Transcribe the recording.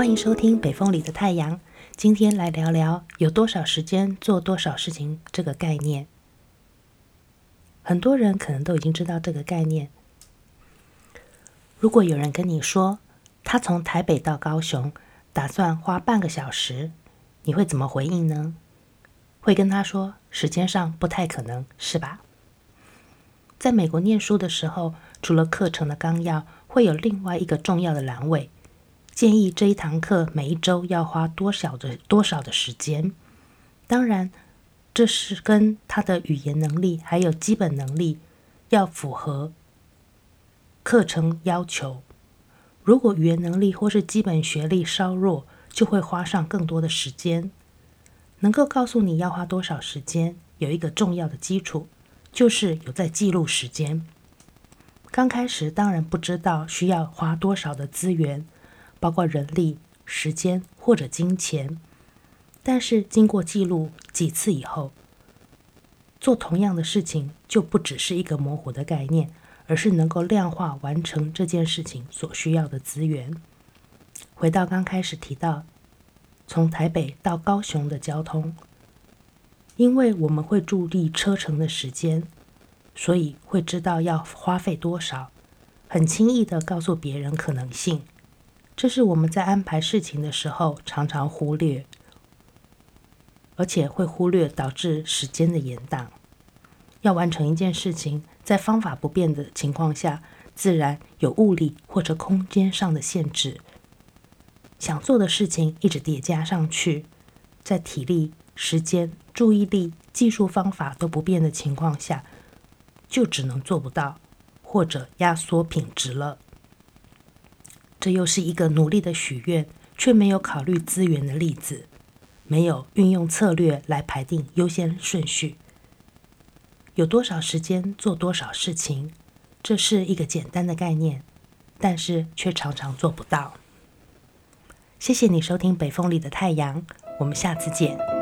欢迎收听《北风里的太阳》。今天来聊聊有多少时间做多少事情这个概念。很多人可能都已经知道这个概念。如果有人跟你说他从台北到高雄打算花半个小时，你会怎么回应呢？会跟他说时间上不太可能，是吧？在美国念书的时候，除了课程的纲要，会有另外一个重要的栏位。建议这一堂课每一周要花多少的多少的时间？当然，这是跟他的语言能力还有基本能力要符合课程要求。如果语言能力或是基本学历稍弱，就会花上更多的时间。能够告诉你要花多少时间，有一个重要的基础，就是有在记录时间。刚开始当然不知道需要花多少的资源。包括人力、时间或者金钱，但是经过记录几次以后，做同样的事情就不只是一个模糊的概念，而是能够量化完成这件事情所需要的资源。回到刚开始提到，从台北到高雄的交通，因为我们会注意车程的时间，所以会知道要花费多少，很轻易地告诉别人可能性。这是我们在安排事情的时候常常忽略，而且会忽略导致时间的延宕。要完成一件事情，在方法不变的情况下，自然有物理或者空间上的限制。想做的事情一直叠加上去，在体力、时间、注意力、技术方法都不变的情况下，就只能做不到，或者压缩品质了。这又是一个努力的许愿，却没有考虑资源的例子，没有运用策略来排定优先顺序。有多少时间做多少事情，这是一个简单的概念，但是却常常做不到。谢谢你收听《北风里的太阳》，我们下次见。